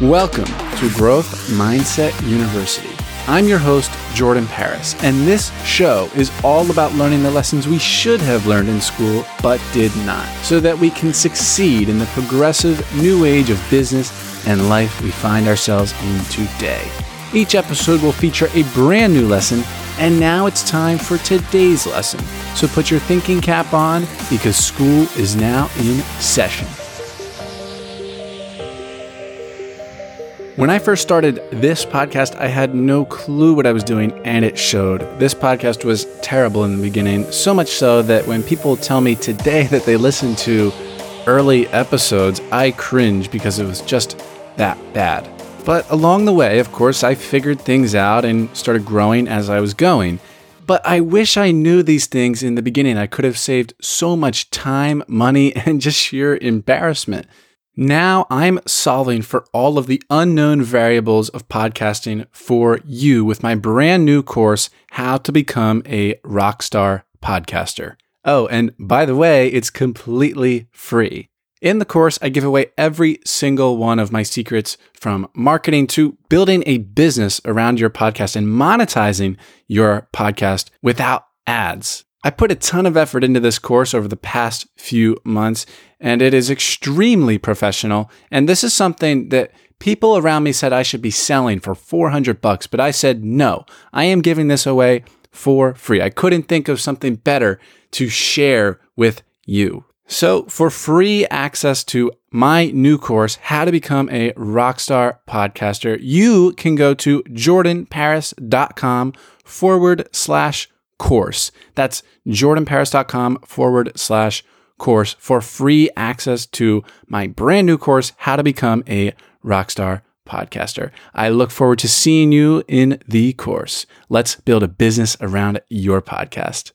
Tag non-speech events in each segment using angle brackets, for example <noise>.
Welcome to Growth Mindset University. I'm your host, Jordan Paris, and this show is all about learning the lessons we should have learned in school but did not, so that we can succeed in the progressive new age of business and life we find ourselves in today. Each episode will feature a brand new lesson, and now it's time for today's lesson. So put your thinking cap on because school is now in session. When I first started this podcast, I had no clue what I was doing, and it showed. This podcast was terrible in the beginning, so much so that when people tell me today <laughs> that they listen to early episodes, I cringe because it was just that bad. But along the way, of course, I figured things out and started growing as I was going. But I wish I knew these things in the beginning. I could have saved so much time, money, <laughs> and just sheer embarrassment. Now I'm solving for all of the unknown variables of podcasting for you with my brand new course, How to Become a Rockstar Podcaster. Oh, and by the way, it's completely free. In the course, I give away every single one of my secrets from marketing to building a business around your podcast and monetizing your podcast without ads. I put a ton of effort into this course over the past few months, and it is extremely professional. And this is something that people around me said I should be selling for 400 bucks, but I said no. I am giving this away for free. I couldn't think of something better to share with you. So, for free access to my new course, How to Become a Rockstar Podcaster, you can go to jordanparis.com forward slash course. That's jordanparis.com forward slash course for free access to my brand new course, How to Become a Rockstar Podcaster. I look forward to seeing you in the course. Let's build a business around your podcast.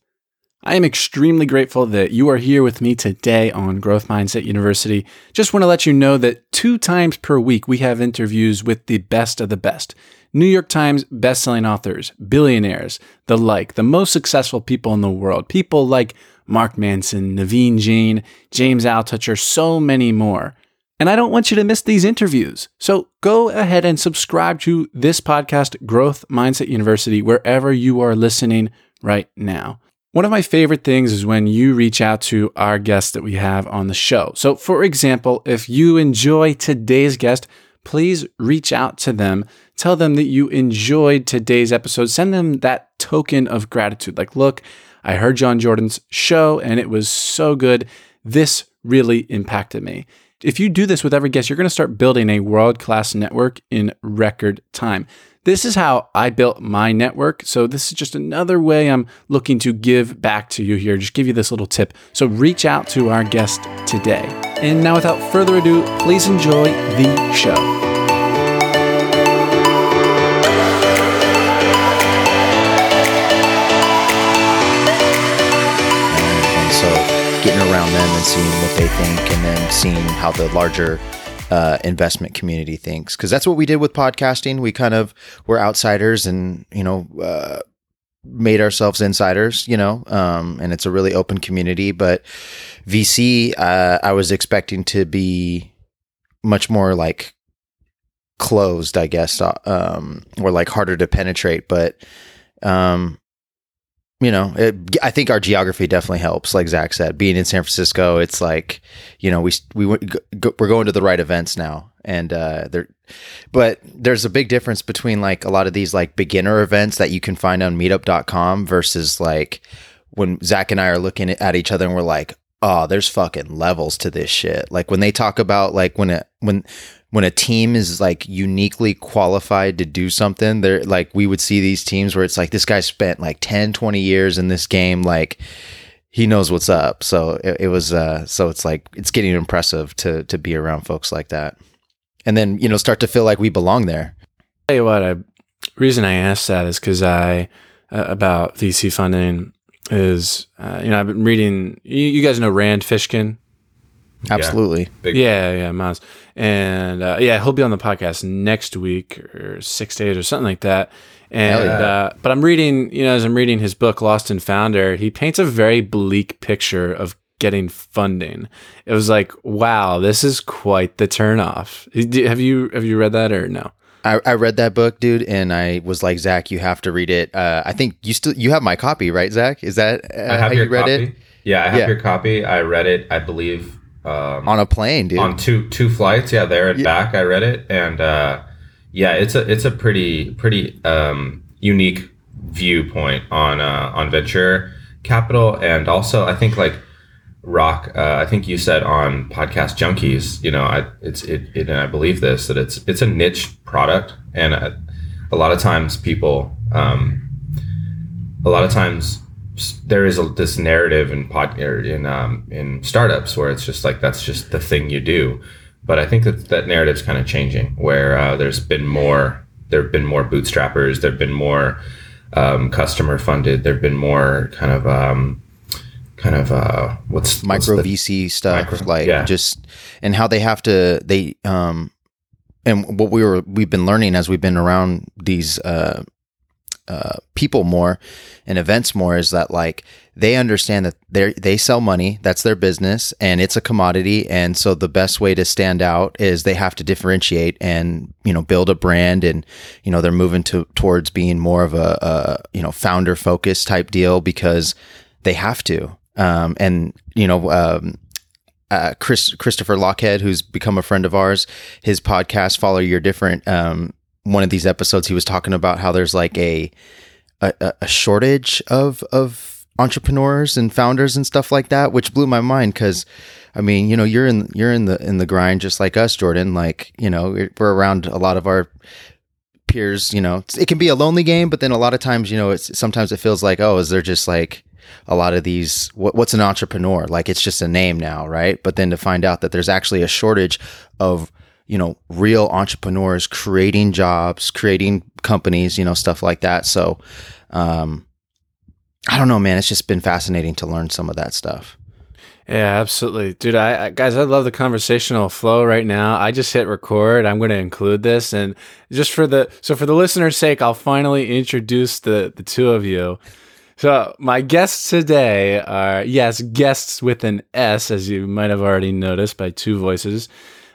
I am extremely grateful that you are here with me today on Growth Mindset University. Just want to let you know that two times per week we have interviews with the best of the best. New York Times bestselling authors, billionaires, the like, the most successful people in the world, people like Mark Manson, Naveen Jain, James Altucher, so many more. And I don't want you to miss these interviews. So go ahead and subscribe to this podcast, Growth Mindset University, wherever you are listening right now. One of my favorite things is when you reach out to our guests that we have on the show. So, for example, if you enjoy today's guest, please reach out to them. Tell them that you enjoyed today's episode. Send them that token of gratitude. Like, look, I heard John Jordan's show and it was so good. This really impacted me. If you do this with every guest, you're going to start building a world class network in record time. This is how I built my network. So, this is just another way I'm looking to give back to you here, just give you this little tip. So, reach out to our guest today. And now, without further ado, please enjoy the show. And so getting around them and seeing what they think and then seeing how the larger uh, investment community thinks because that's what we did with podcasting. We kind of were outsiders and you know uh, made ourselves insiders. You know, um, and it's a really open community. But VC, uh, I was expecting to be much more like closed, I guess, uh, um, or like harder to penetrate. But um, you know, it, I think our geography definitely helps. Like Zach said, being in San Francisco, it's like, you know, we we we're going to the right events now, and uh, there, but there's a big difference between like a lot of these like beginner events that you can find on Meetup.com versus like when Zach and I are looking at each other and we're like, oh, there's fucking levels to this shit. Like when they talk about like when it when when a team is like uniquely qualified to do something they're like we would see these teams where it's like this guy spent like 10 20 years in this game like he knows what's up. So it, it was uh so it's like it's getting impressive to to be around folks like that. And then you know start to feel like we belong there. I'll tell you what I reason I asked that is because I uh, about VC funding is uh, you know I've been reading you, you guys know Rand Fishkin absolutely yeah yeah Miles and uh, yeah he'll be on the podcast next week or six days or something like that and yeah. uh, but I'm reading you know as I'm reading his book Lost and Founder he paints a very bleak picture of getting funding. It was like, wow, this is quite the turnoff. Have you have you read that or no? I, I read that book, dude, and I was like, Zach, you have to read it. Uh, I think you still you have my copy, right, Zach? Is that uh, I have how your you read copy. it? Yeah, I have Yeah. your copy. I read it, I believe, um, On a plane, dude. on two two flights. Yeah, there and back. I read it, and uh, yeah, it's a it's a pretty pretty um, unique viewpoint on uh, on venture capital, and also I think like Rock. Uh, I think you said on podcast junkies. You know, I it's it, it and I believe this that it's it's a niche product, and uh, a lot of times people. Um, a lot of times there is a, this narrative in pod or in um, in startups where it's just like that's just the thing you do. But I think that that narrative's kind of changing, where uh, there's been more there have been more bootstrappers, there've been more um, customer funded, there've been more kind of um, kind of uh, what's what's micro the- VC stuff, Micro- like yeah. just and how they have to they um and what we were we've been learning as we've been around these uh uh people more and events more is that like they understand that they they sell money that's their business and it's a commodity and so the best way to stand out is they have to differentiate and you know build a brand and you know they're moving to towards being more of a, a you know founder focused type deal because they have to um, and you know um, uh, Chris Christopher Lochhead, who's become a friend of ours, his podcast "Follow Your Different." Um, one of these episodes, he was talking about how there's like a a, a- shortage of of entrepreneurs and founders and stuff like that, which blew my mind because. I mean, you know, you're in you're in the in the grind just like us, Jordan. Like, you know, we're we're around a lot of our peers. You know, it can be a lonely game, but then a lot of times, you know, it's sometimes it feels like, oh, is there just like a lot of these what, what's an entrepreneur like it's just a name now right but then to find out that there's actually a shortage of you know real entrepreneurs creating jobs creating companies you know stuff like that so um i don't know man it's just been fascinating to learn some of that stuff Yeah, absolutely, dude. I, I guys, I love the conversational flow right now. I just hit record. I'm going to include this, and just for the so for the listener's sake, I'll finally introduce the the two of you. So my guests today are yes, guests with an S, as you might have already noticed by two voices.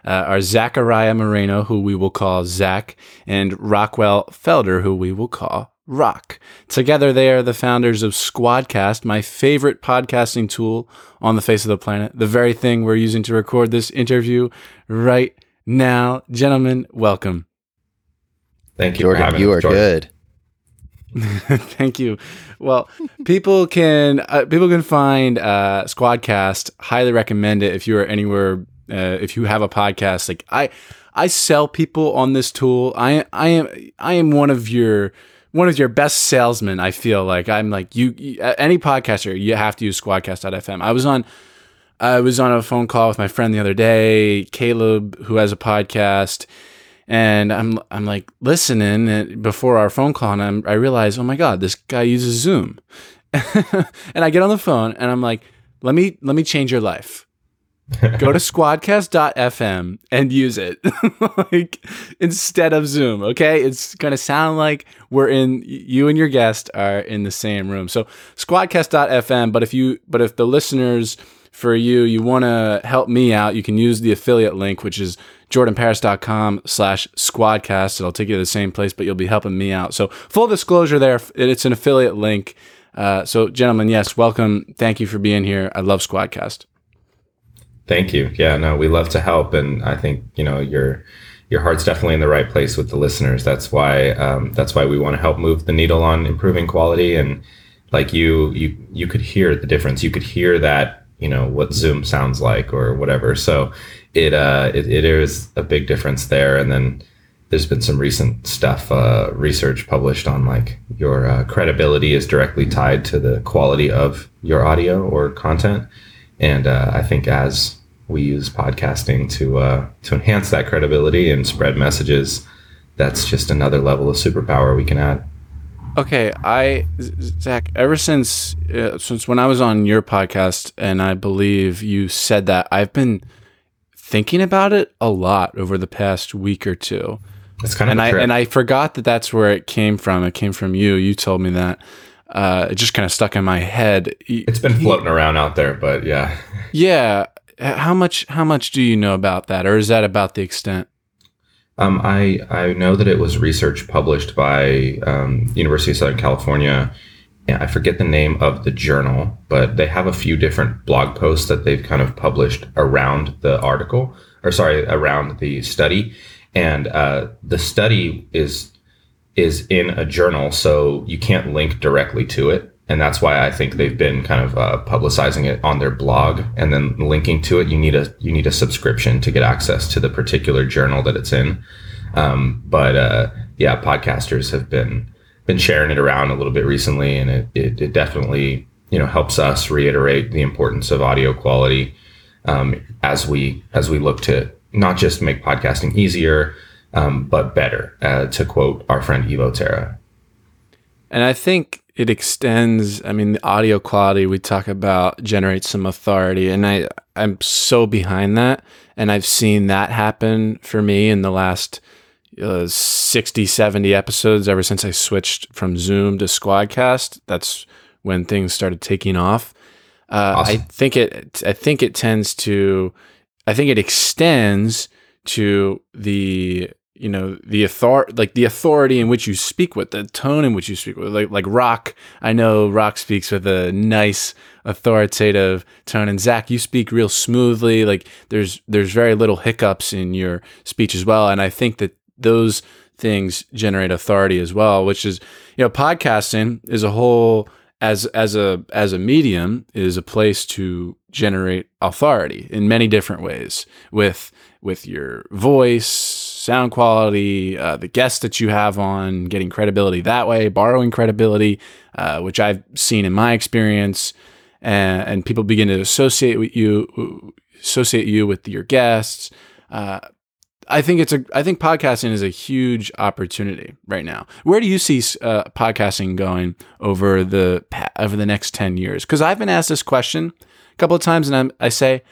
Uh, are Zachariah Moreno, who we will call Zach, and Rockwell Felder, who we will call Rock. Together, they are the founders of Squadcast, my favorite podcasting tool on the face of the planet, the very thing we're using to record this interview right now. Gentlemen, welcome. Thank you jordan you us, are Jordan. good <laughs> Thank you. Well, people can uh, people can find uh, Squadcast. Highly recommend it if you are anywhere. Uh, if you have a podcast, like I, I sell people on this tool. I I am I am one of your one of your best salesmen. I feel like I'm like you. you any podcaster, you have to use Squadcast.fm. I was on. I was on a phone call with my friend the other day, Caleb, who has a podcast, and I'm I'm like listening before our phone call, and I'm, I realize, oh my god, this guy uses Zoom, <laughs> and I get on the phone and I'm like, let me let me change your life. Go to squadcast.fm and use it <laughs> like instead of Zoom. Okay, it's gonna sound like we're in you and your guest are in the same room. So squadcast.fm. But if you but if the listeners for you, you want to help me out, you can use the affiliate link, which is jordanparis.com slash squadcast. It'll take you to the same place, but you'll be helping me out. So full disclosure there, it's an affiliate link. Uh, so gentlemen, yes, welcome. Thank you for being here. I love Squadcast. Thank you. Yeah, no, we love to help, and I think you know your your heart's definitely in the right place with the listeners. That's why um, that's why we want to help move the needle on improving quality. And like you, you you could hear the difference. You could hear that you know what Zoom sounds like or whatever. So it uh it, it is a big difference there. And then there's been some recent stuff uh, research published on like your uh, credibility is directly tied to the quality of your audio or content. And uh, I think as we use podcasting to uh, to enhance that credibility and spread messages, that's just another level of superpower we can add. Okay, I Zach. Ever since uh, since when I was on your podcast, and I believe you said that, I've been thinking about it a lot over the past week or two, It's kind of and I and I forgot that that's where it came from. It came from you. You told me that. uh, it just kind of stuck in my head. It's been floating around out there, but yeah. Yeah. How much how much do you know about that, or is that about the extent? Um, I I know that it was research published by um, University of Southern California. I forget the name of the journal, but they have a few different blog posts that they've kind of published around the article, or sorry, around the study. And uh, the study is is in a journal, so you can't link directly to it. And that's why I think they've been kind of uh, publicizing it on their blog and then linking to it. You need a you need a subscription to get access to the particular journal that it's in. Um, but uh, yeah, podcasters have been been sharing it around a little bit recently, and it, it, it definitely you know helps us reiterate the importance of audio quality um, as we as we look to not just make podcasting easier, um, but better. Uh, to quote our friend Evo Terra. And I think it extends. I mean, the audio quality we talk about generates some authority, and I I'm so behind that, and I've seen that happen for me in the last uh, 60, 70 episodes ever since I switched from Zoom to Squadcast. That's when things started taking off. Uh, awesome. I think it. I think it tends to. I think it extends to the you know the authority like the authority in which you speak with the tone in which you speak with like like rock. I know rock speaks with a nice authoritative tone. And zach you speak real smoothly. Like there's there's very little hiccups in your speech as well. And i think that those things generate authority as well which is you know podcasting is a whole as as a as a medium is a place to generate authority in many different ways with with your voice, sound quality, uh, the guests that you have on, getting credibility that way, borrowing credibility, uh, which I've seen in my experience, and, and, people begin to associate with you, associate you with your guests. Uh, I think it's a. I think podcasting is a huge opportunity right now. Where do you see uh, podcasting going over the over the next ten years? Because I've been asked this question a couple of times, and I'm, I say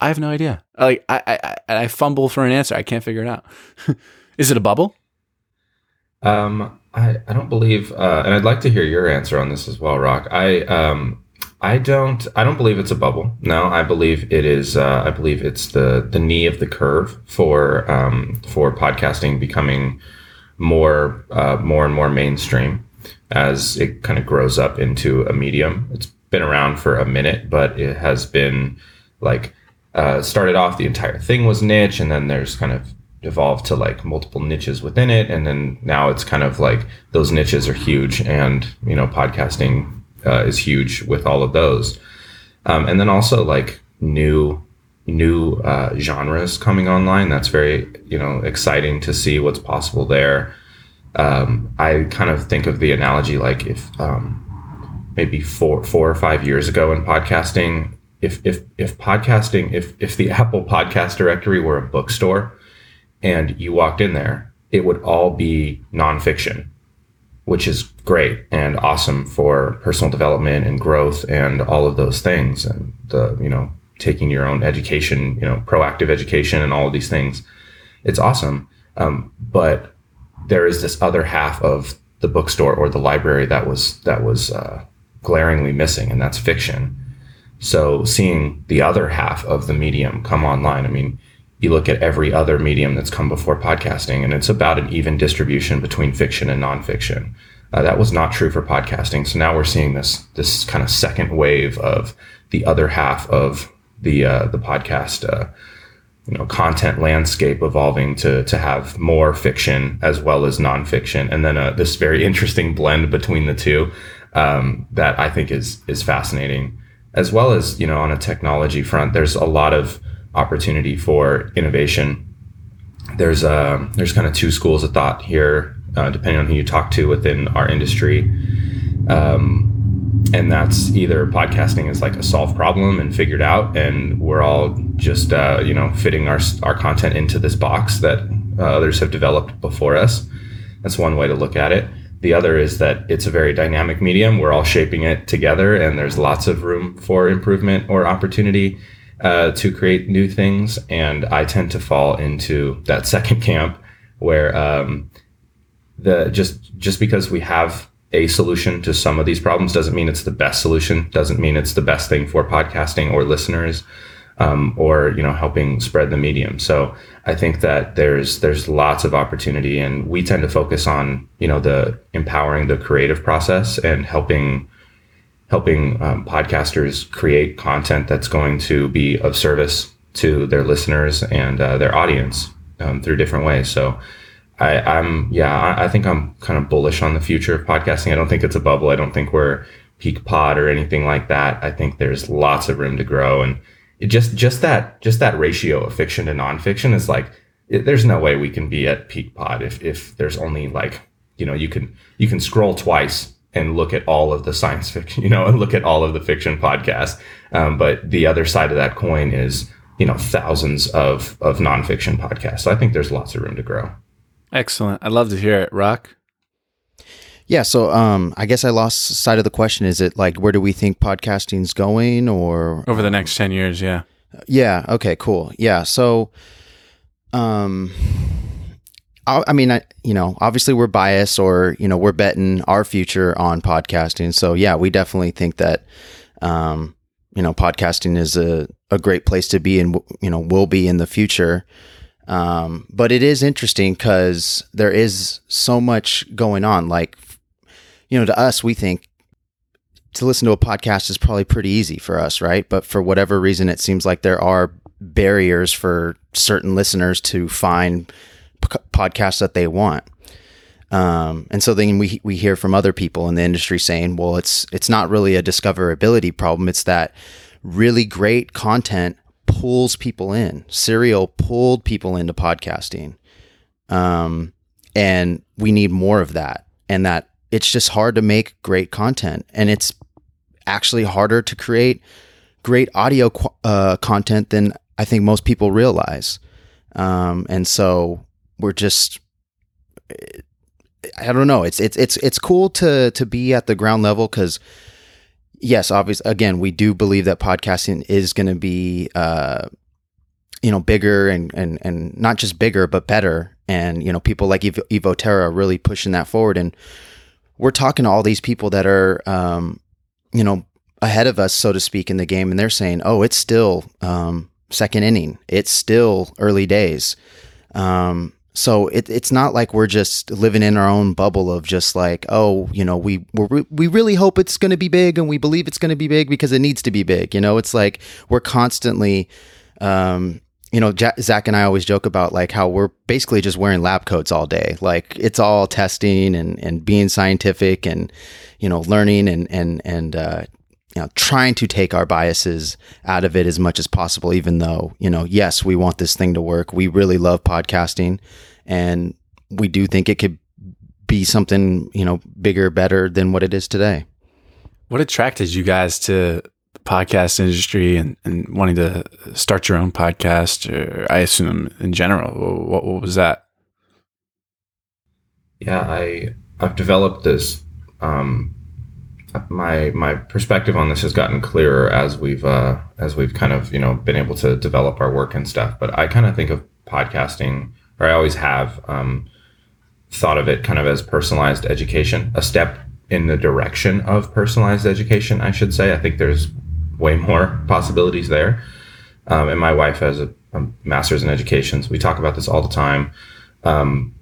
I have no idea. Like I, I, I fumble for an answer. I can't figure it out. <laughs> Is it a bubble? Um, I, I don't believe, uh, and I'd like to hear your answer on this as well, Rock. I, um, I don't, I don't believe it's a bubble. No, I believe it is. Uh, I believe it's the the knee of the curve for um, for podcasting becoming more uh, more and more mainstream as it kind of grows up into a medium. It's been around for a minute, but it has been like uh, started off the entire thing was niche and then there's kind of evolved to like multiple niches within it and then now it's kind of like those niches are huge and you know podcasting uh, is huge with all of those. Um, and then also like new new uh, genres coming online. That's very you know exciting to see what's possible there. Um, i kind of think of the analogy like if um, maybe four four or five years ago in podcasting if if if podcasting if if the <laughs> Apple podcast directory were a bookstore and you walked in there, it would all be nonfiction, which is great and awesome for personal development and growth and all of those things and the you know taking your own education, you know, proactive education and all of these things. It's awesome, um, but there is this other half of the bookstore or the library that was that was uh, glaringly missing, and that's fiction so seeing the other half of the medium come online, I mean, you look at every other medium that's come before podcasting, and it's about an even distribution between fiction and nonfiction. Uh, that was not true for podcasting. So now we're seeing this this kind of second wave of the other half of the uh, the podcast uh, you know content landscape evolving to to have more fiction as well as nonfiction, and then uh, this very <laughs> interesting blend between the two um, that I think is is fascinating as well as you know on a technology front there's a lot of opportunity for innovation. There's uh, there's kind of two schools of thought here uh, depending on who you talk to within our industry. Um, and that's either podcasting is like a solved problem and figured out and we're all just uh, you know fitting our, our content into this box that uh, others have developed before us. That's one way to look at it the other is that it's a very dynamic medium. We're all shaping it together, and there's lots of room for improvement or opportunity uh, to create new things. And I tend to fall into that <laughs> second camp where um, the just just because we have a solution to some of these problems. Doesn't mean it's the best solution. Doesn't mean it's the best thing for podcasting or listeners, um, or you know, helping spread the medium. So I think that there's there's lots of opportunity, and we tend to focus on you know the empowering the creative process and helping helping um, podcasters create content that's going to be of service to their listeners and uh, their audience um, through different ways. So I, I'm yeah, I, I, think I'm kind of bullish on the future of podcasting. I don't think it's a bubble. I don't think we're peak pod or anything like that. I think there's lots of room to grow, and it just just that just that ratio of fiction to nonfiction is like it, there's no way we can be at peak pod if if there's only like you know you can you can scroll twice and look at all of the science fiction, <laughs> you know, and look at all of the fiction podcasts. Um, but the other side of that coin is you know thousands of of nonfiction podcasts. So I think there's lots of room to grow. Excellent. I'd love to hear it. Rock. Yeah, so um, I guess I lost sight of the question. Is it like where do we think podcasting's going, or over the next ten years? Yeah. Yeah. Okay. Cool. Yeah. So, um, I, I mean, I you know, obviously we're biased, or you know, we're betting our future on podcasting. So yeah, we definitely think that, um, you know, podcasting is a a great place to be, and you know, will be in the future. Um, but it is interesting because there is so much going on. Like, you know, to us, we think to listen to a podcast is probably pretty easy for us, right? But for whatever reason, it seems like there are barriers for certain listeners to find p- podcasts that they want. Um, and so then we we hear from other people in the industry saying, well, it's it's not really a discoverability problem. It's that really great content pulls people in. Serial pulled people into podcasting. Um, and we need more of that. And that it's just hard to make great content. And it's actually harder to create great audio uh, content than I think most people realize. Um, and so we're just, I don't know. It's, it's, it's, it's cool to, to be at the ground level because yes, obviously, again, we do believe that podcasting is going to be, uh, you know, bigger and, and, and not just bigger, but better. And, you know, people like Evo, Evo Terra really pushing that forward. And we're talking to all these people that are, um, you know, ahead of us, so to speak, in the game. And they're saying, oh, it's still um, second inning. It's still early days. Um, so it, it's not like we're just living in our own bubble of just like, oh, you know, we we we really hope it's going to be big and we believe it's going to be big because it needs to be big. You know, it's like we're constantly, um, you know, Zach and I always joke about like how we're basically just wearing lab coats all day. Like it's all testing and and being scientific and you know learning and and and uh, you know, trying to take our biases out of it as much as possible, even though, you know, yes, we want this thing to work. We really love podcasting and we do think it could be something, you know, bigger, better than what it is today. What attracted you guys to podcast industry and, and wanting to start your own podcast? Or I assume in general, what, what was that? Yeah, I I've developed this um, my my perspective on this has gotten clearer as we've uh, as we've kind of you know been able to develop our work and stuff. But I kind of think of podcasting, or I always have um, thought of it kind of as personalized education, a step in the direction of personalized education. I should say. I think there's way more possibilities there. Um, and my wife has a, a, master's in education, so we talk about this all the time. Um,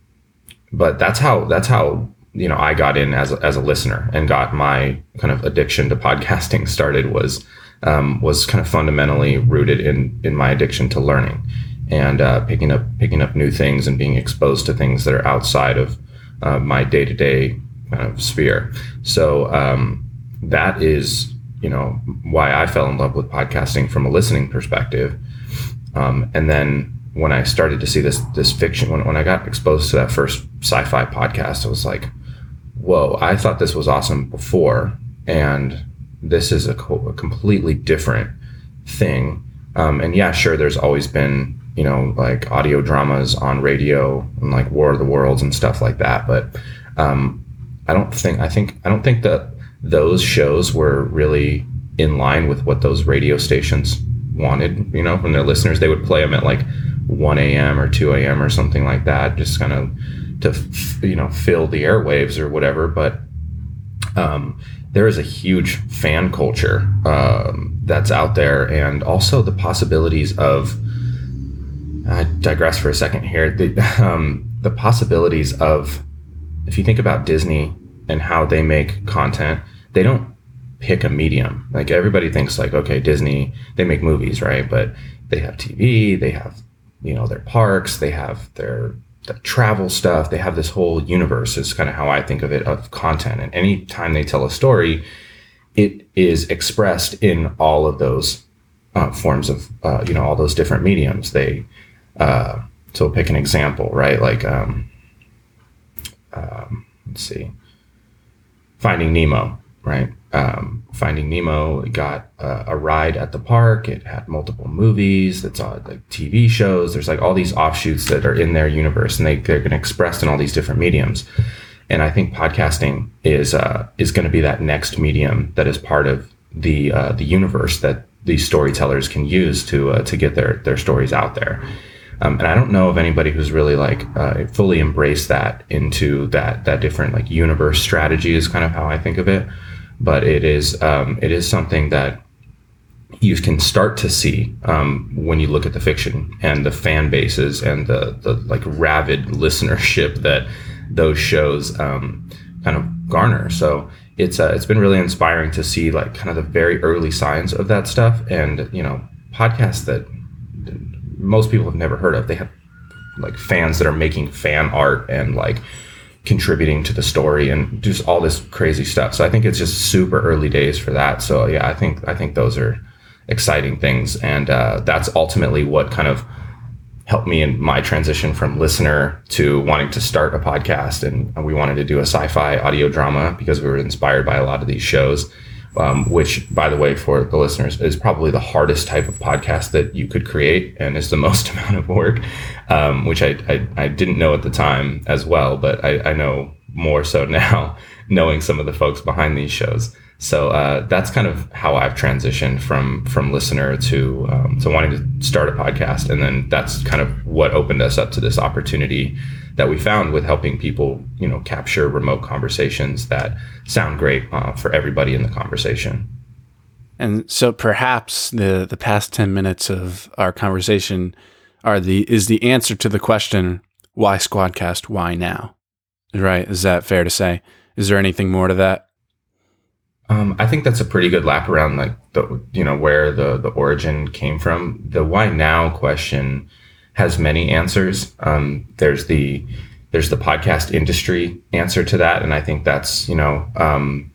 but that's how that's how you know I got in as a, as a listener and got my kind of addiction to podcasting <laughs> started was um, was kind of fundamentally rooted in in my addiction to learning and uh, picking up picking up new things and being exposed to things that are outside of uh, my day to day kind of sphere. So um, that is you know why I fell in love with podcasting from a listening perspective, um, and then when I started to see this this fiction when, when I got exposed to that first sci-fi podcast, I was like, whoa, I thought this was awesome before, and this is a, co- a completely different thing. Um, and yeah, sure, there's always been, you know, like audio dramas on radio and like War of the Worlds and stuff like that. But um, I don't think, I think, I don't think that those shows were really in line with what those radio stations wanted, you know, from their listeners. They would play them at like 1 a.m. or 2 a.m. or something like that, just kind of to you know fill the airwaves or whatever but um, there is a huge fan culture um, that's out there, and also the possibilities of. I digress for a second here. The, <laughs> um, the possibilities of, if you think about Disney and how they make content, they don't pick a medium. Like everybody thinks, like okay, Disney they make movies, right? But they have TV, they have you know their parks, they have their the travel stuff. They have this whole universe. Is kind of how I think of it of content. And anytime they tell a story, it is expressed in all of those uh, forms of uh, you know all those different mediums. They uh, so pick an example, right? Like um, um, let's see, Finding Nemo, right? um, Finding Nemo got uh, a ride at the park. It had multiple movies. That's all like TV shows. There's like all these offshoots that are in their universe, and they they're going to expressed in all these different mediums. And I think podcasting is uh, is going to be that next medium that is part of the uh, the universe that these storytellers can use to uh, to get their their stories out there. Um, and I don't know of anybody who's really like uh, fully embraced that into that that different like universe strategy is kind of how I think of it but it is um, it is something that you can start to see um, when you look at the fiction and the fan bases and the the like rabid <laughs> listenership that those shows um, kind of garner. So it's uh, it's been really inspiring to see like kind of the very early signs of that stuff and you know podcasts that most people have never heard of. They have like fans that are making fan art and like contributing to the story and just all this crazy stuff. So I think it's just super early days for that. So yeah, I think I think those are exciting things, and uh, that's ultimately what kind of helped me in my transition from listener to wanting to start a podcast. And we wanted to do a sci-fi audio drama because we were inspired by a lot of these shows. Um, which, by the way, for the listeners, is probably the hardest type of podcast that you could create and is the <laughs> most amount of work um, which I, I, I, didn't know at the time as well, but I, I, know more so <laughs> now, knowing some of the folks behind these shows. So uh, that's kind of how I've transitioned from from listener to um, to wanting to start a podcast, and then that's kind of what opened us up to this opportunity that we found with helping people, you know, capture remote conversations that sound great uh, for everybody in the conversation. And so perhaps the the past 10 minutes of our conversation are the is the answer to the question why Squadcast, why now? Right? Is that fair to say? Is there anything more to that? Um, I think that's a pretty good lap around like the you know where the the origin came from. The why now question has many answers. Um, there's the there's the podcast industry answer to that, and I think that's you know um,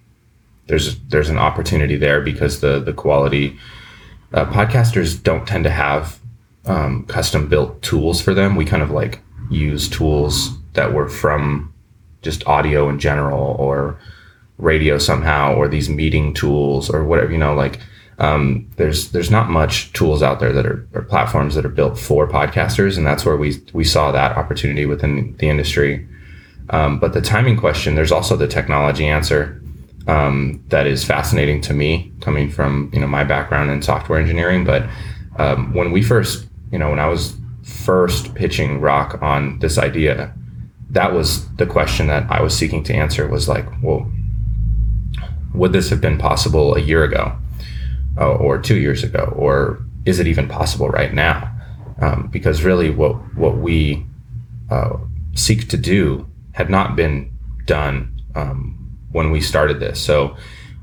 there's there's an opportunity there because the the quality uh, podcasters don't tend to have um, custom built tools for them. We kind of like use tools that were from just audio in general or radio somehow or these meeting tools or whatever you know like um, there's there's not much tools out there that are or platforms that are built for podcasters and that's where we we saw that opportunity within the industry. Um, but the timing question there's also the technology answer um, that is fascinating to me coming from you know my background in software engineering. But um, when we first you know, when I was first pitching Rock on this idea, that was the question that I was seeking to answer was like, well, would this have been possible a year ago uh, or two years ago? Or is it even possible right now? Um, because really what, what we uh, seek to do had not been done um, when we started this. So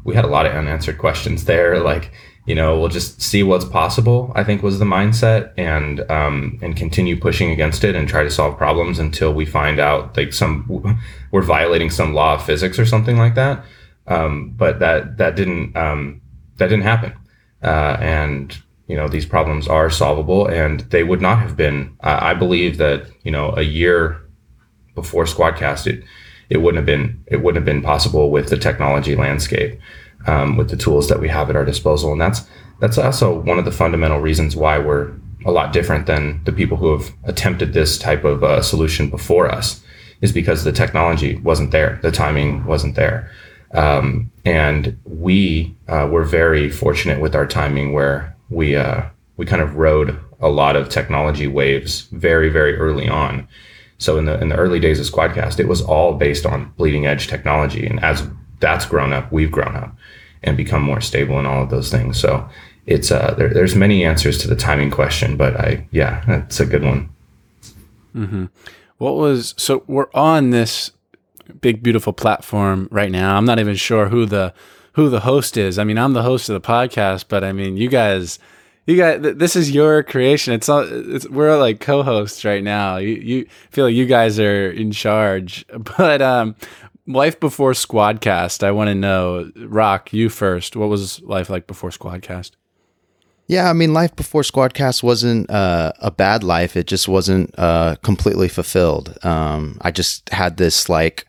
we had a lot of unanswered questions there. Like, you know, we'll just see what's possible. I think was the mindset, and um, and continue pushing against it and try to solve problems until we find out like some we're violating some law of physics or something like that. Um, but that that didn't um, that didn't happen, uh, and you know these problems are solvable, and they would not have been. I, I believe that you know a year before Squadcast, it it wouldn't have been it wouldn't have been possible with the technology landscape um, with the tools that we have at our disposal. And that's that's also one of the fundamental reasons why we're a lot different than the people who have attempted this type of uh, solution before us, is because the technology wasn't there, the timing wasn't there. Um, and we uh, were very fortunate with our timing where we uh, we kind of rode a lot of technology waves very very early on. So in the in the early days of Squadcast, it was all based on bleeding edge technology, and as that's grown up. We've grown up and become more stable in all of those things. So it's uh, there, there's many answers to the timing question, but I yeah, that's a good one. Mm-hmm. What was so we're on this big beautiful platform right now. I'm not even sure who the who the host is. I mean, I'm the host of the podcast, but I mean, you guys you guys this is your creation. It's all it's we're like co-hosts right now. You you feel like you guys are in charge. <laughs> But um life before Squadcast, I want to know, Rock, you first. What was life like before Squadcast? Yeah, I mean, life before Squadcast wasn't uh, a bad life. It just wasn't uh, completely fulfilled. Um, I just had this like,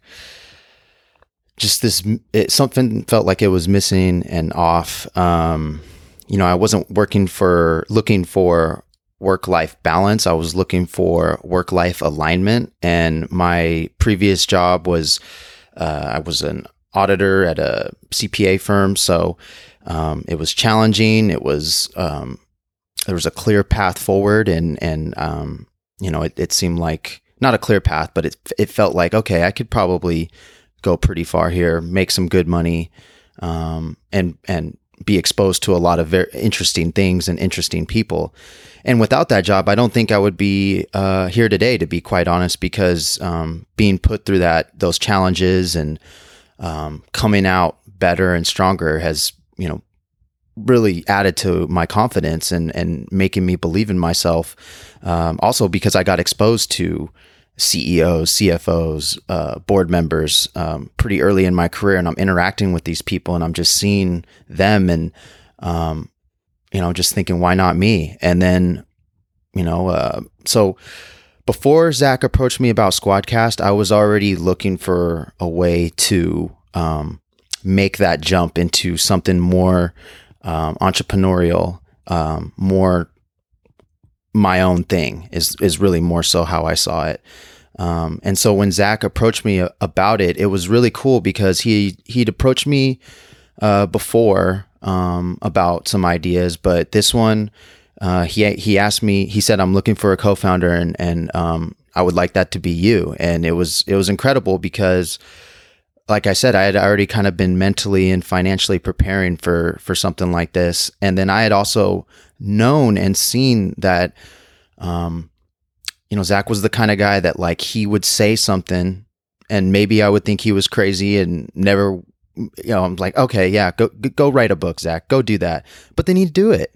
just this. It, something felt like it was missing and off. Um, you know, I wasn't working for looking for work life balance. I was looking for work life alignment, and my previous job was uh, I was an auditor at a CPA firm, so um, it was challenging. It was um, there was a clear path forward, and and um, you know it, it seemed like not a clear path, but it it felt like okay, I could probably go pretty far here, make some good money, um, and and be exposed to a lot of very interesting things and interesting people. And without that job, I don't think I would be uh, here today, to be quite honest, because um, being put through that those challenges and um, coming out better and stronger has you know really added to my confidence and and making me believe in myself. Um, also because I got exposed to CEOs, CFOs, uh, board members um, pretty early in my career, and I'm interacting with these people, and I'm just seeing them, and um, you know, just thinking, why not me? And then, you know, uh, so before Zach approached me about Squadcast, I was already looking for a way to um, make that jump into something more um, entrepreneurial, um, more my own thing is is really more so how I saw it. Um, and so when Zach approached me about it, it was really cool because he he'd approached me uh, before um, about some ideas, but this one uh, he he asked me. He said, "I'm looking for a co-founder, and and um, I would like that to be you." And it was it was incredible because like I said, I had already kind of been mentally and financially preparing for for something like this, and then I had also known and seen that, um, you know, Zach was the kind of guy that like he would say something, and maybe I would think he was crazy and never, you know, I'm like, okay, yeah, go go write a book, Zach, go do that, but then he'd do it,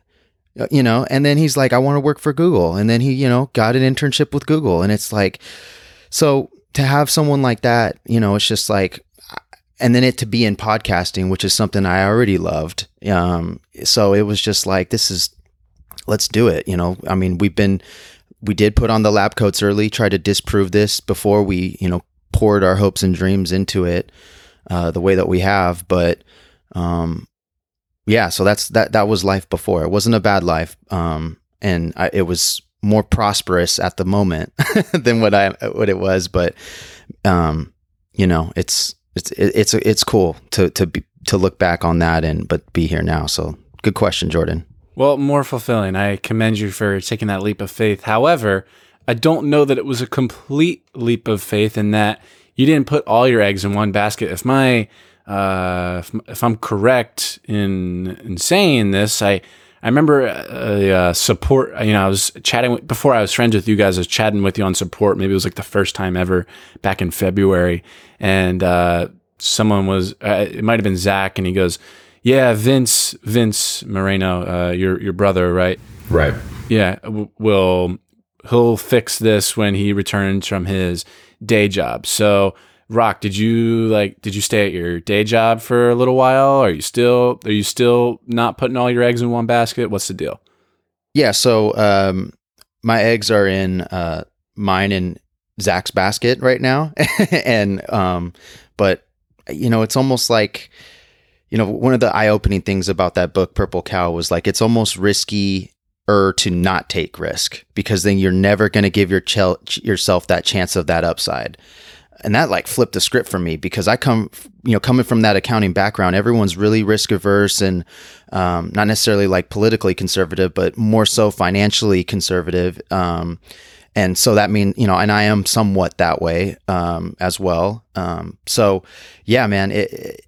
uh, you know, and then he's like, I want to work for Google, and then he, you know, got an internship with Google, and it's like, so to have someone like that, you know, it's just like and then it to be in podcasting, which is something I already loved. Um, so it was just like, this is, let's do it. You know, I mean, we've been, we did put on the lab coats early, try to disprove this before we, you know, poured our hopes and dreams into it, uh, the way that we have. But, um, yeah, so that's, that, that was life before. It wasn't a bad life. Um, and I, it was more prosperous at the moment <laughs> than what I, what it was. But, um, you know, it's, it's it's it's cool to to be, to look back on that and but be here now. So good question, Jordan. Well, more fulfilling. I commend you for taking that leap of faith. However, I don't know that it was a complete leap of faith in that you didn't put all your eggs in one basket. If my uh, if, if I'm correct in in saying this, I I remember uh, uh, support. You know, I was chatting with, before I was friends with you guys. I was chatting with you on support. Maybe it was like the first time ever back in February, and uh, someone was. Uh, it might have been Zach, and he goes, "Yeah, Vince, Vince Moreno, uh, your your brother, right? Right. Yeah, w- will he'll fix this when he returns from his day job." So Rock, did you like did you stay at your day job for a little while? Are you still are you still not putting all your eggs in one basket? What's the deal? Yeah, so um, my eggs are in uh, mine and Zach's basket right now, <laughs> and um, but you know it's almost like you know one of the eye opening things about that book Purple Cow was like it's almost risky or to not take risk because then you're never going to give your ch- yourself that chance of that upside and that like flipped the script for me because I come, you know, coming from that accounting background, everyone's really risk averse and um, not necessarily like politically conservative, but more so financially conservative. Um, and so that means, you know, and I am somewhat that way um, as well. Um, so, yeah, man, it, it,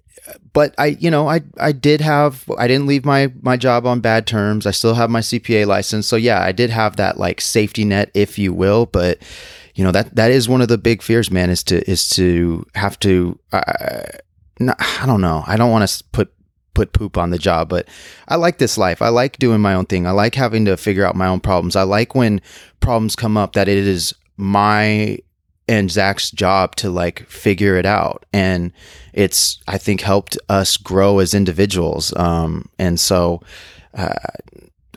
but I, you know, I I did have I didn't leave my my job on bad terms. I still have my CPA license, so yeah, I did have that like safety net, if you will. But you know that that is one of the big fears, man, is to is to have to. Uh, I don't know. I don't want to put put poop on the job, but I like this life. I like doing my own thing. I like having to figure out my own problems. I like when problems come up that it is my and Zach's job to like figure it out. And it's, I think, helped us grow as individuals. Um, and so uh,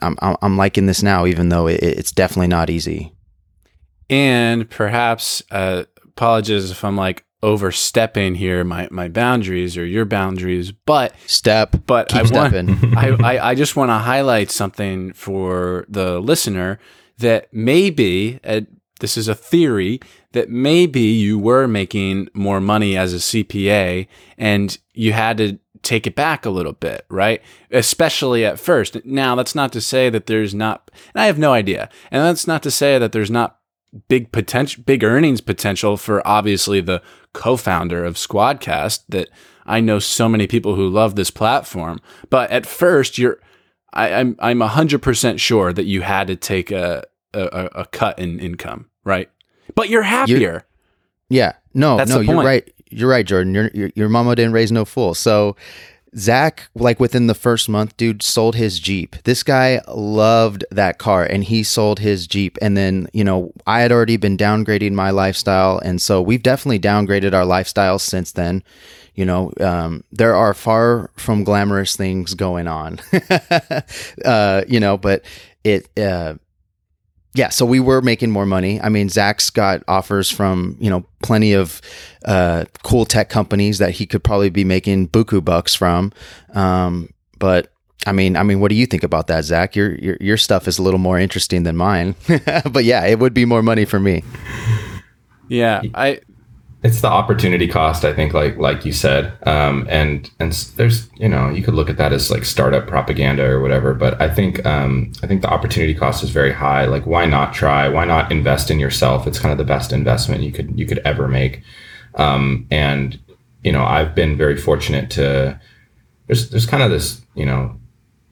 I'm, I'm liking this now, even though it, it's definitely not easy. And perhaps, uh, apologies if I'm like overstepping here my, my boundaries or your boundaries, but step, but Keep I stepping. want, <laughs> I, I, I just want to highlight something for the listener that maybe uh, this is a theory that maybe you were making more money as a CPA and you had to take it back a little bit, right? Especially at first. Now, that's not to say that there's not, and I have no idea. And that's not to say that there's not big potential, big earnings potential for obviously the co-founder of Squadcast that I know so many people who love this platform. But at first, you're, I, I'm, I'm hundred percent sure that you had to take a, a, a cut in income, right? But you're happier. You're, yeah, no, That's no, you're point. right. You're right, Jordan. Your, your your mama didn't raise no fool. So Zach, like within the first month, dude, sold his Jeep. This guy loved that car and he sold his Jeep. And then, you know, I had already been downgrading my lifestyle. And so we've definitely downgraded our lifestyles since then. You know, um, there are far from glamorous things going on, <laughs> uh, you know, but it, uh, yeah, so we were making more money. I mean, Zach's got offers from you know plenty of uh, cool tech companies that he could probably be making buku bucks from. Um, but I mean, I mean, what do you think about that, Zach? Your your your stuff is a little more interesting than mine. <laughs> but yeah, it would be more money for me. Yeah, I it's the opportunity cost i think like like you said. Um, and and there's you know you could look at that as like startup propaganda or whatever but i think um, i think the opportunity cost is very high. Like why not try? Why not invest in yourself? It's kind of the best investment you could you could ever make. Um, and you know i've been very fortunate to there's there's kind of this you know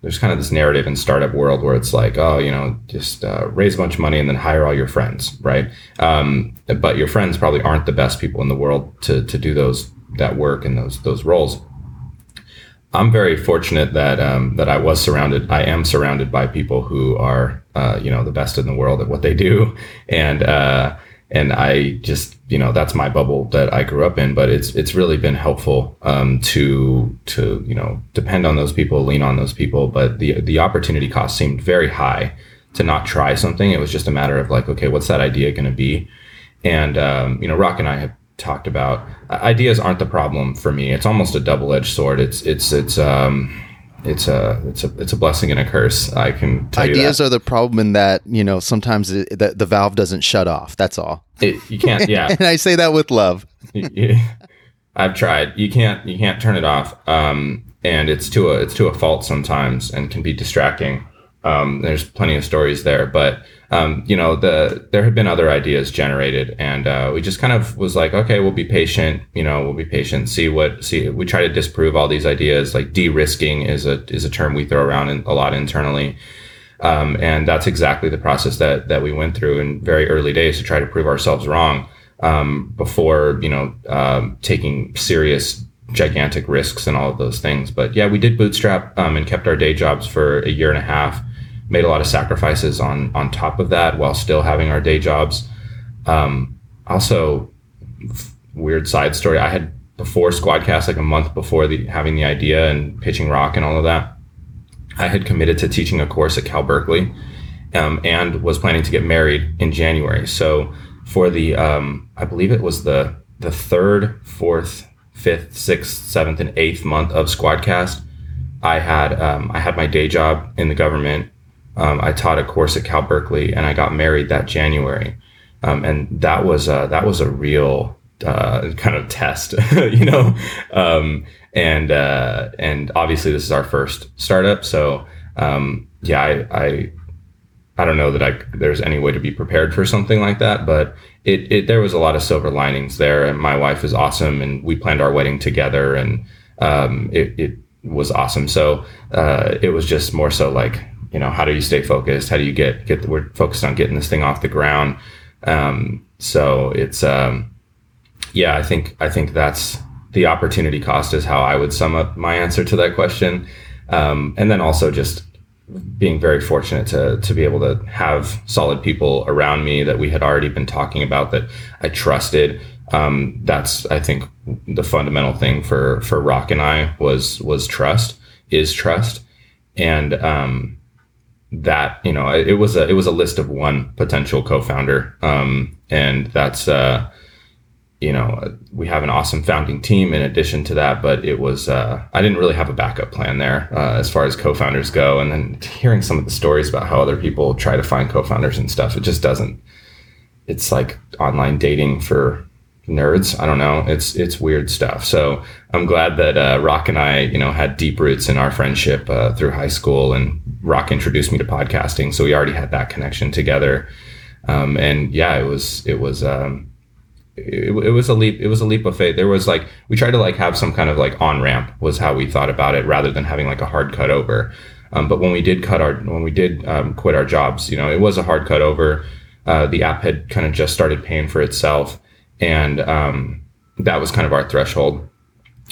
there's kind of this narrative in startup world where it's like, oh, you know, just uh, raise a bunch of money and then hire all your friends, right? Um, but your friends probably aren't the best people in the world to to do those that work and those those roles. I'm very fortunate that um, that I was surrounded. I am surrounded by people who are, uh, you know, the best in the world at what they do, and uh, and I just you know that's my bubble that I grew up in. But it's it's really been helpful um, to to you know depend on those people, lean on those people. But the the opportunity cost seemed very high to not try something. It was just a matter of like, okay, what's that idea going to be? And um, you know, Rock and I have talked about ideas aren't the problem for me. It's almost a double edged sword. It's it's it's um it's a it's a it's a blessing and a curse. I can tell Ideas you are the problem in that you know sometimes it, the, the valve doesn't shut off. That's all. It, you can't. Yeah, <laughs> and I say that with love. <laughs> I've tried. You can't you can't turn it off. Um, and it's to a it's to a fault sometimes, and can be distracting. Um, there's plenty of stories there, but um, you know the there had been other ideas generated, and uh, we just kind of was like, okay, we'll be patient. You know, we'll be patient. See what see. We try to disprove all these ideas. Like de-risking is a is a term we throw around in, a lot internally. Um, and that's exactly the process that that we went through in very early days to try to prove ourselves wrong um, before you know um, taking serious gigantic risks and all of those things. But yeah, we did bootstrap um, and kept our day jobs for a year and a half. Made a lot of sacrifices on on top of that while still having our day jobs. Um, also, weird side story. I had before Squadcast, like a month before the having the idea and pitching Rock and all of that. I had committed to teaching a course at Cal Berkeley, um, and was planning to get married in January. So for the, um, I believe it was the the third, fourth, fifth, sixth, seventh, and eighth month of Squadcast, I had um, I had my day job in the government. Um, I taught a course at Cal Berkeley, and I got married that January, um, and that was uh, that was a real uh, kind of test, <laughs> you know. Um, and uh, and obviously this is our first startup, so um, yeah, I, I I don't know that I there's any way to be prepared for something like that, but it, it there was a lot of silver linings there. And my wife is awesome, and we planned our wedding together, and um, it, it was awesome. So uh, it was just more so like you know how do you stay focused? How do you get get we're focused on getting this thing off the ground. Um, so it's um, yeah, I think I think that's the opportunity cost is how I would sum up my answer to that question. Um, and then also just being very fortunate to to be able to have solid people around me that we had already been talking about that I trusted. Um, that's I think the fundamental thing for for Rock and I was was trust is trust, and um, that you know it, was a it was a list of one potential co-founder, um, and that's uh, you know, we have an awesome founding team in addition to that, but it was, uh, I didn't really have a backup plan there uh, as far as co founders go. And then hearing some of the stories about how other people try to find co founders and stuff, it just doesn't, it's like online dating for nerds. I don't know. It's, it's weird stuff. So I'm glad that uh, Rock and I, you know, had deep roots in our friendship uh, through high school and Rock introduced me to podcasting. So we already had that connection together. Um, and yeah, it was, it was, um, it, it, was a leap it was a leap of faith there was like we tried to like have some kind of like on ramp was how we thought about it rather than having like a hard cut over um, but when we did cut our when we did um, quit our jobs you know it was a hard cut over uh, the app had kind of just started paying for itself and um, that was kind of our threshold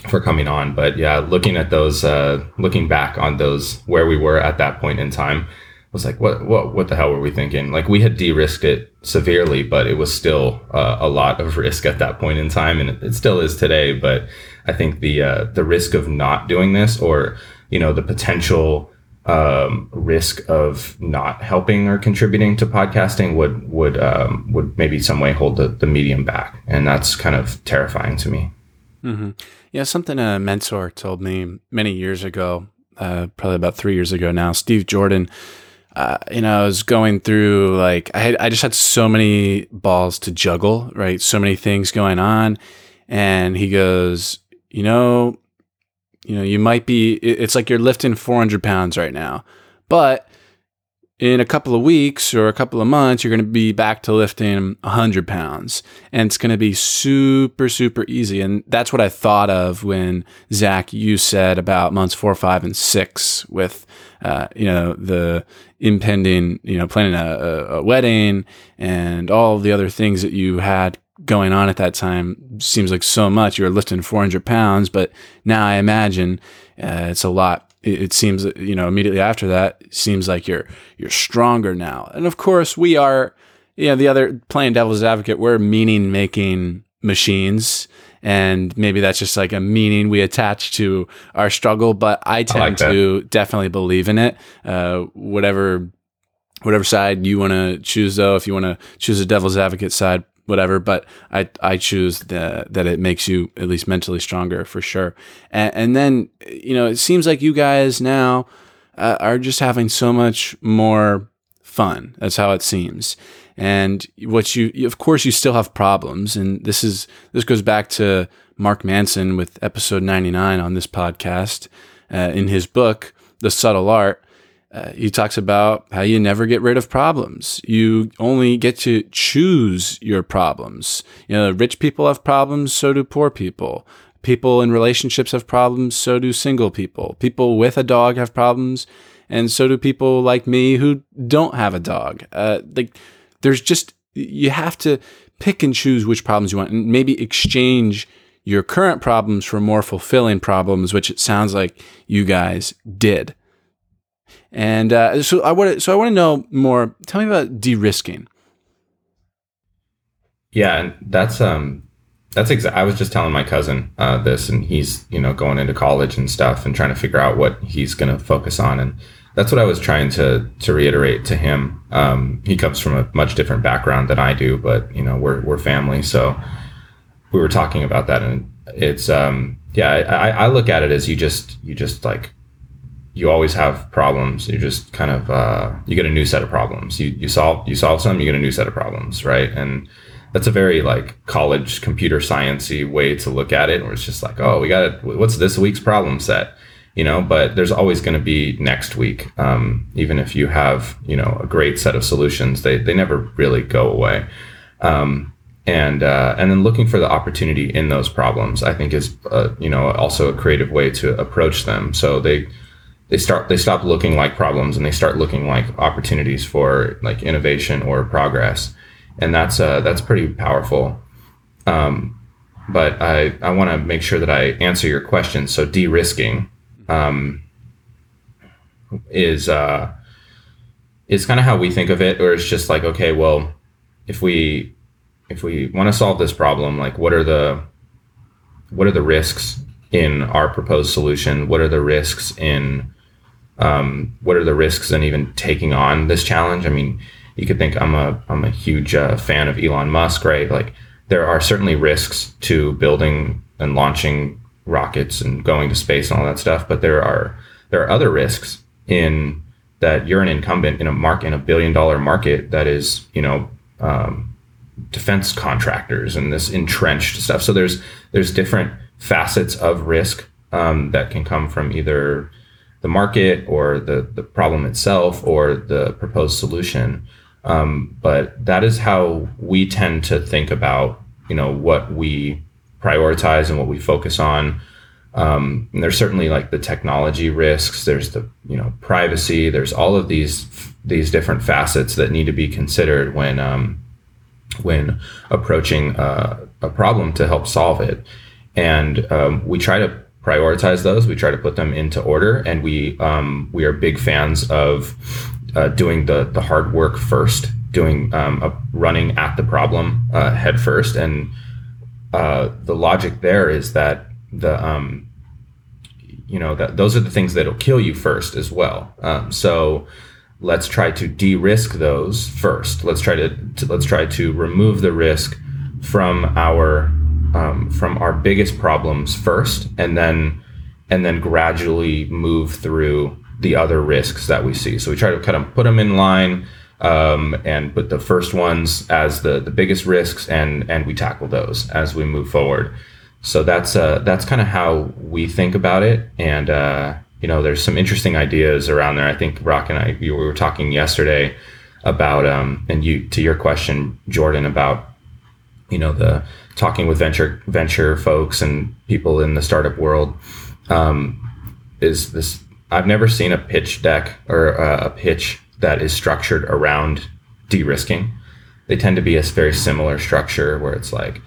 for coming on but yeah looking at those uh, looking back on those where we were at that point in time was like, what, what, what the hell were we thinking? Like we had de-risked it severely, but it was still uh, a lot of risk at that point in time, and it, it still is today. But I think the uh, the risk of not doing this, or you know, the potential um, risk of not helping or contributing to podcasting would would um, would maybe some way hold the, the medium back, and that's kind of terrifying to me. Mm-hmm. Yeah, something a mentor told me many years ago, uh, probably about three years ago now. Steve Jordan uh, you know, I was going through like I had I just had so many balls to juggle, right? So many things going on, and he goes, you know, you know, you might be. It's like you're lifting 400 pounds right now, but in a couple of weeks or a couple of months, you're going to be back to lifting 100 pounds. And it's going to be super, super easy. And that's what I thought of when, Zach, you said about months four, five, and six with, uh, you know, the impending, you know, planning a, a, wedding and all the other things that you had going on at that time seems like so much. You were lifting 400 pounds, but now I imagine uh, it's a lot. It, it seems, you know, immediately after that, seems like you're you're stronger now. And of course, we are, you know, the other playing devil's advocate. We're meaning making machines and maybe that's just like a meaning we attach to our struggle. But I tend I like to definitely believe in it. Uh, whatever whatever side you want to choose, though, if you want to choose a devil's advocate side, whatever. But I I choose the, that it makes you at least mentally stronger for sure. And, and then you know it seems like you guys now uh, are just having so much more fun. That's how it seems. And what you, of course, you still have problems. And this is, this goes back to Mark Manson with episode 99 on this podcast. Uh, in his book, The Subtle Art, uh, he talks about how you never get rid of problems. You only get to choose your problems. You know, rich people have problems, so do poor people. People in relationships have problems, so do single people. People with a dog have problems, and so do people like me who don't have a dog. Uh, like, there's just, you have to pick and choose which problems you want and maybe exchange your current problems for more fulfilling problems, which it sounds like you guys did. And uh, so I want to, so I want to know more. Tell me about de-risking. Yeah, and that's um, that's exactly. I was just telling my cousin uh, this, and he's you know going into college and stuff, and trying to figure out what he's going to focus on. And that's what I was trying to to reiterate to him. Um, he comes from a much different background than I do, but you know we're we're family, so we were talking about that, and it's um, yeah. I, I look at it as you just you just like you always have problems. You just kind of uh, you get a new set of problems. You you solve you solve some, you get a new set of problems, right? And that's a very like college computer sciencey way to look at it, where it's just like, oh, we got what's this week's problem set? you know but there's always going to be next week um, even if you have you know a great set of solutions they, they never really go away um, and uh, and then looking for the opportunity in those problems i think is uh, you know also a creative way to approach them so they they start they stop looking like problems and they start looking like opportunities for like innovation or progress. And that's uh that's pretty powerful. Um but i i want to make sure that i answer your question. So de-risking um is uh is kind of how we think of it or it's just like okay well if we if we want to solve this problem like what are the what are the risks in our proposed solution? What are the risks in um, what are the risks in even taking on this challenge? I mean, you could think I'm a I'm a huge uh, fan of Elon Musk, right? Like there are certainly risks to building and launching rockets and going to space and all that stuff, but there are there are other risks in that you're an incumbent in a mark in a billion dollar market that is you know um, defense contractors and this entrenched stuff. So there's there's different facets of risk um, that can come from either the market or the, the problem itself or the proposed solution. Um, but that is how we tend to think about, you know, what we prioritize and what we focus on. Um, and there's certainly like the technology risks. There's the you know privacy. There's all of these these different facets that need to be considered when um, when approaching uh, a problem to help solve it. And um, we try to prioritize those. We try to put them into order, and we um, we are big fans of uh, doing the the hard work first, doing um, a, running at the problem uh, head first, and uh, the logic there is that the um, you know that those are the things that'll kill you first as well. Um, so let's try to de-risk those first. Let's try to, to let's try to remove the risk from our um, from our biggest problems first, and then and then gradually move through the other risks that we see. So we try to kind of put them in line um, and put the first ones as the the biggest risks, and and we tackle those as we move forward. So that's uh, that's kind of how we think about it, and uh, you know, there's some interesting ideas around there. I think Rock and I we were talking yesterday about um, and you to your question, Jordan, about you know the talking with venture venture folks and people in the startup world um, is this I've never seen a pitch deck or a pitch that is structured around de-risking. They tend to be a very similar structure where it's like,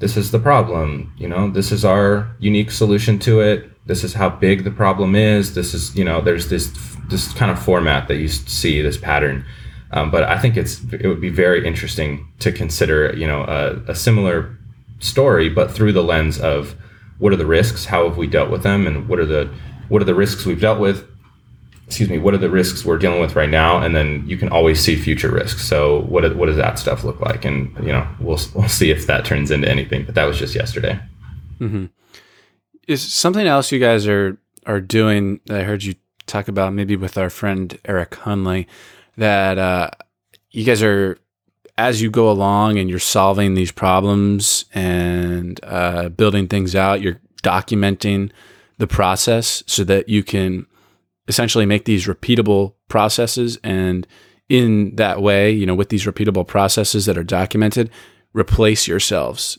this is the problem, you know, this is our unique solution to it. This is how big the problem is. This is, you know, there's this this kind of format that you see this pattern. Um, but I think it's it would be very interesting to consider, you know, a, a, similar story, but through the lens of what are the risks, how have we dealt with them, and what are the what are the risks we've dealt with. Excuse me, what are the risks we're dealing with right now, and then you can always see future risks. So what what does that stuff look like? And you know, we'll we'll see if that turns into anything. But that was just yesterday. Mm-hmm. Is something else you guys are are doing that I heard you talk about maybe with our friend Eric Hunley that uh, you guys are as you go along and you're solving these problems and uh, building things out, you're documenting the process so that you can essentially make these repeatable processes. And in that way, you know, with these repeatable processes that are documented, replace yourselves.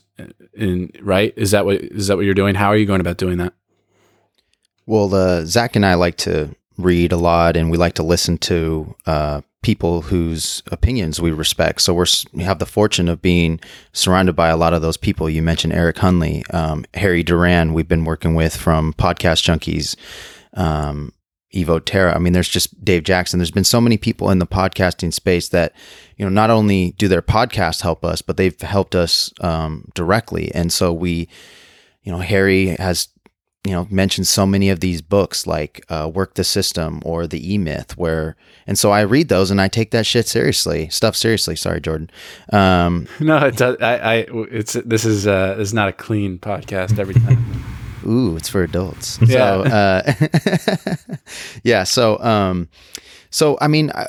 In right? Is that what is that what you're doing? How are you going about doing that? Well, uh, Zach and I like to read a lot, and we like to listen to uh, people whose opinions we respect. So we're, we have the fortune of being surrounded by a lot of those people. You mentioned Eric Hunley, um, Harry Duran, we've been working with from Podcast Junkies, um, Evo Terra. I mean, there's just Dave Jackson. There's been so many people in the podcasting space that, you know, not only do their podcasts help us, but they've helped us um, directly. And so we, you know, Harry has you know mentioned so many of these books like uh, work the system or the e-myth where and so i read those and i take that shit seriously stuff seriously. Sorry jordan. Um, <laughs> no it does i i it's this is uh is not a clean podcast every time. <laughs> Ooh it's for adults. Yeah. so uh <laughs> yeah so um so i mean I,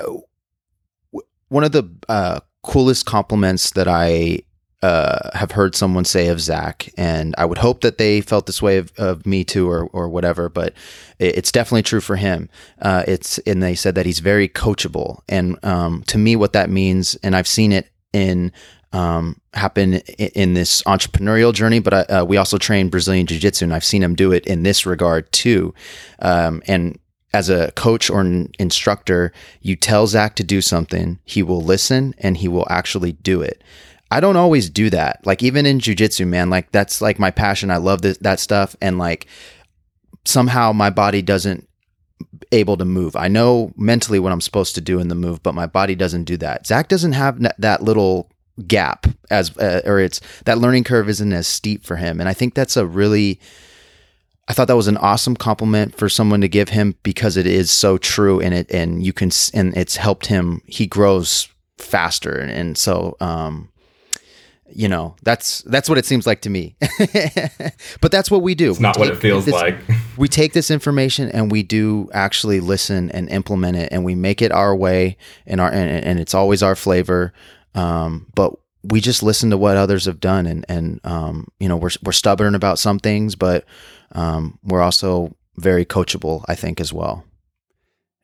one of the uh coolest compliments that i uh, have heard someone say of Zach, and I would hope that they felt this way of, of me too, or or whatever. But it, it's definitely true for him. Uh, it's and they said that he's very coachable, and um, to me, what that means, and I've seen it in um, happen in, in, this entrepreneurial journey, but I, uh, we also train Brazilian Jiu Jitsu, and I've seen him do it in this regard too. Um, and as a coach or an instructor, you tell Zach to do something, he will listen and he will actually do it. I don't always do that. Like even in jujitsu, man, like that's like my passion. I love this, that stuff. And like somehow my body doesn't able to move. I know mentally what I'm supposed to do in the move, but my body doesn't do that. Zach doesn't have that little gap as, uh, or it's that learning curve isn't as steep for him. And I think that's a really, I thought that was an awesome compliment for someone to give him because it is so true and it and you can and it's helped him he grows faster and, and so um you know that's that's what it seems like to me <laughs> but that's what we do it's not what it feels this, like <laughs> we take this information and we do actually listen and implement it and we make it our way and our and, and it's always our flavor um, but we just listen to what others have done and and um, you know we're, we're stubborn about some things but um, we're also very coachable, I think, as well.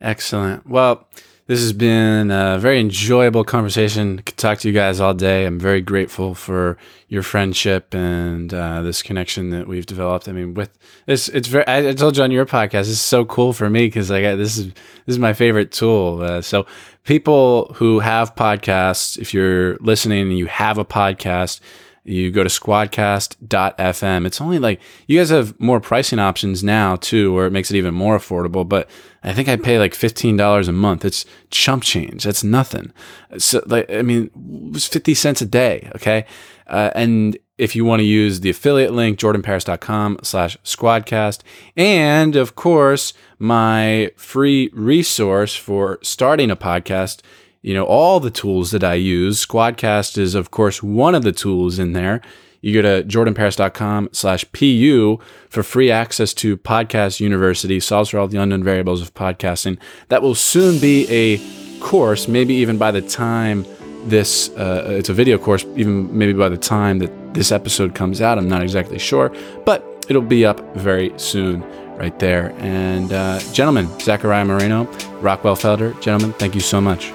Excellent. Well, this has been a very enjoyable conversation. Could talk to you guys all day. I'm very grateful for your friendship and uh, this connection that we've developed. I mean, with this, it's very. I, I told you on your podcast, it's so cool for me because like this is this is my favorite tool. Uh, so people who have podcasts, if you're listening and you have a podcast you go to squadcast.fm. It's only like you guys have more pricing options now too, where it makes it even more affordable. But I think I pay like fifteen dollars a month. It's chump change. That's nothing. So like I mean, it was fifty cents a day. Okay, uh, and if you want to use the affiliate link, jordanparis.com slash squadcast. And of course, my free resource for starting a podcast you know, all the tools that I use. Squadcast is, of course, one of the tools in there. You go to jordanparis.com slash PU for free access to Podcast University, solves for all the unknown variables of podcasting. That will soon be a course, maybe even by the time this, uh, it's a video course, even maybe by the time that this episode comes out. I'm not exactly sure, but it'll be up very soon right there. And uh, gentlemen, Zachariah Moreno, Rockwell Felder, gentlemen, thank you so much.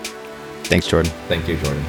Thanks, Jordan. Thank you, Jordan.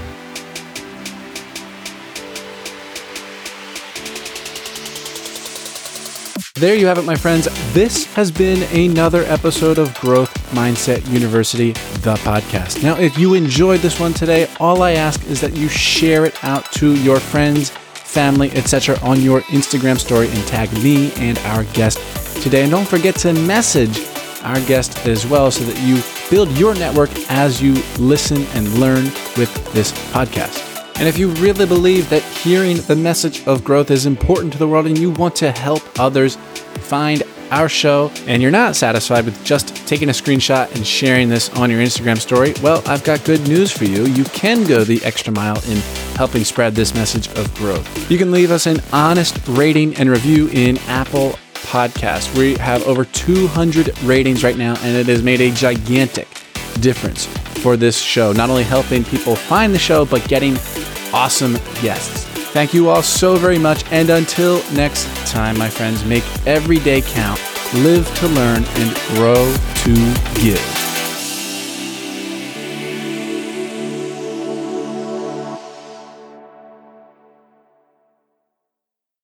There you have it, my friends. This has been another episode of Growth Mindset University, the podcast. Now, if you enjoyed this one today, all I ask is that you share it out to your friends, family, etc. on your Instagram story and tag me and our guest today. And don't forget to message our guest as well so that you build your network as you listen and learn with this podcast. And if you really believe that hearing the message of growth is important to the world and you want to help others find our show and you're not satisfied with just taking a screenshot and sharing this on your Instagram story, well, I've got good news for you. You can go the extra mile in helping spread this message of growth. You can leave us an honest rating and review in Apple podcast. We have over 200 ratings right now, and it has made a gigantic difference for this show. Not only helping people find the show, but getting awesome guests. Thank you all so very much. And until next time, my friends, make every day count, live to learn, and grow to give.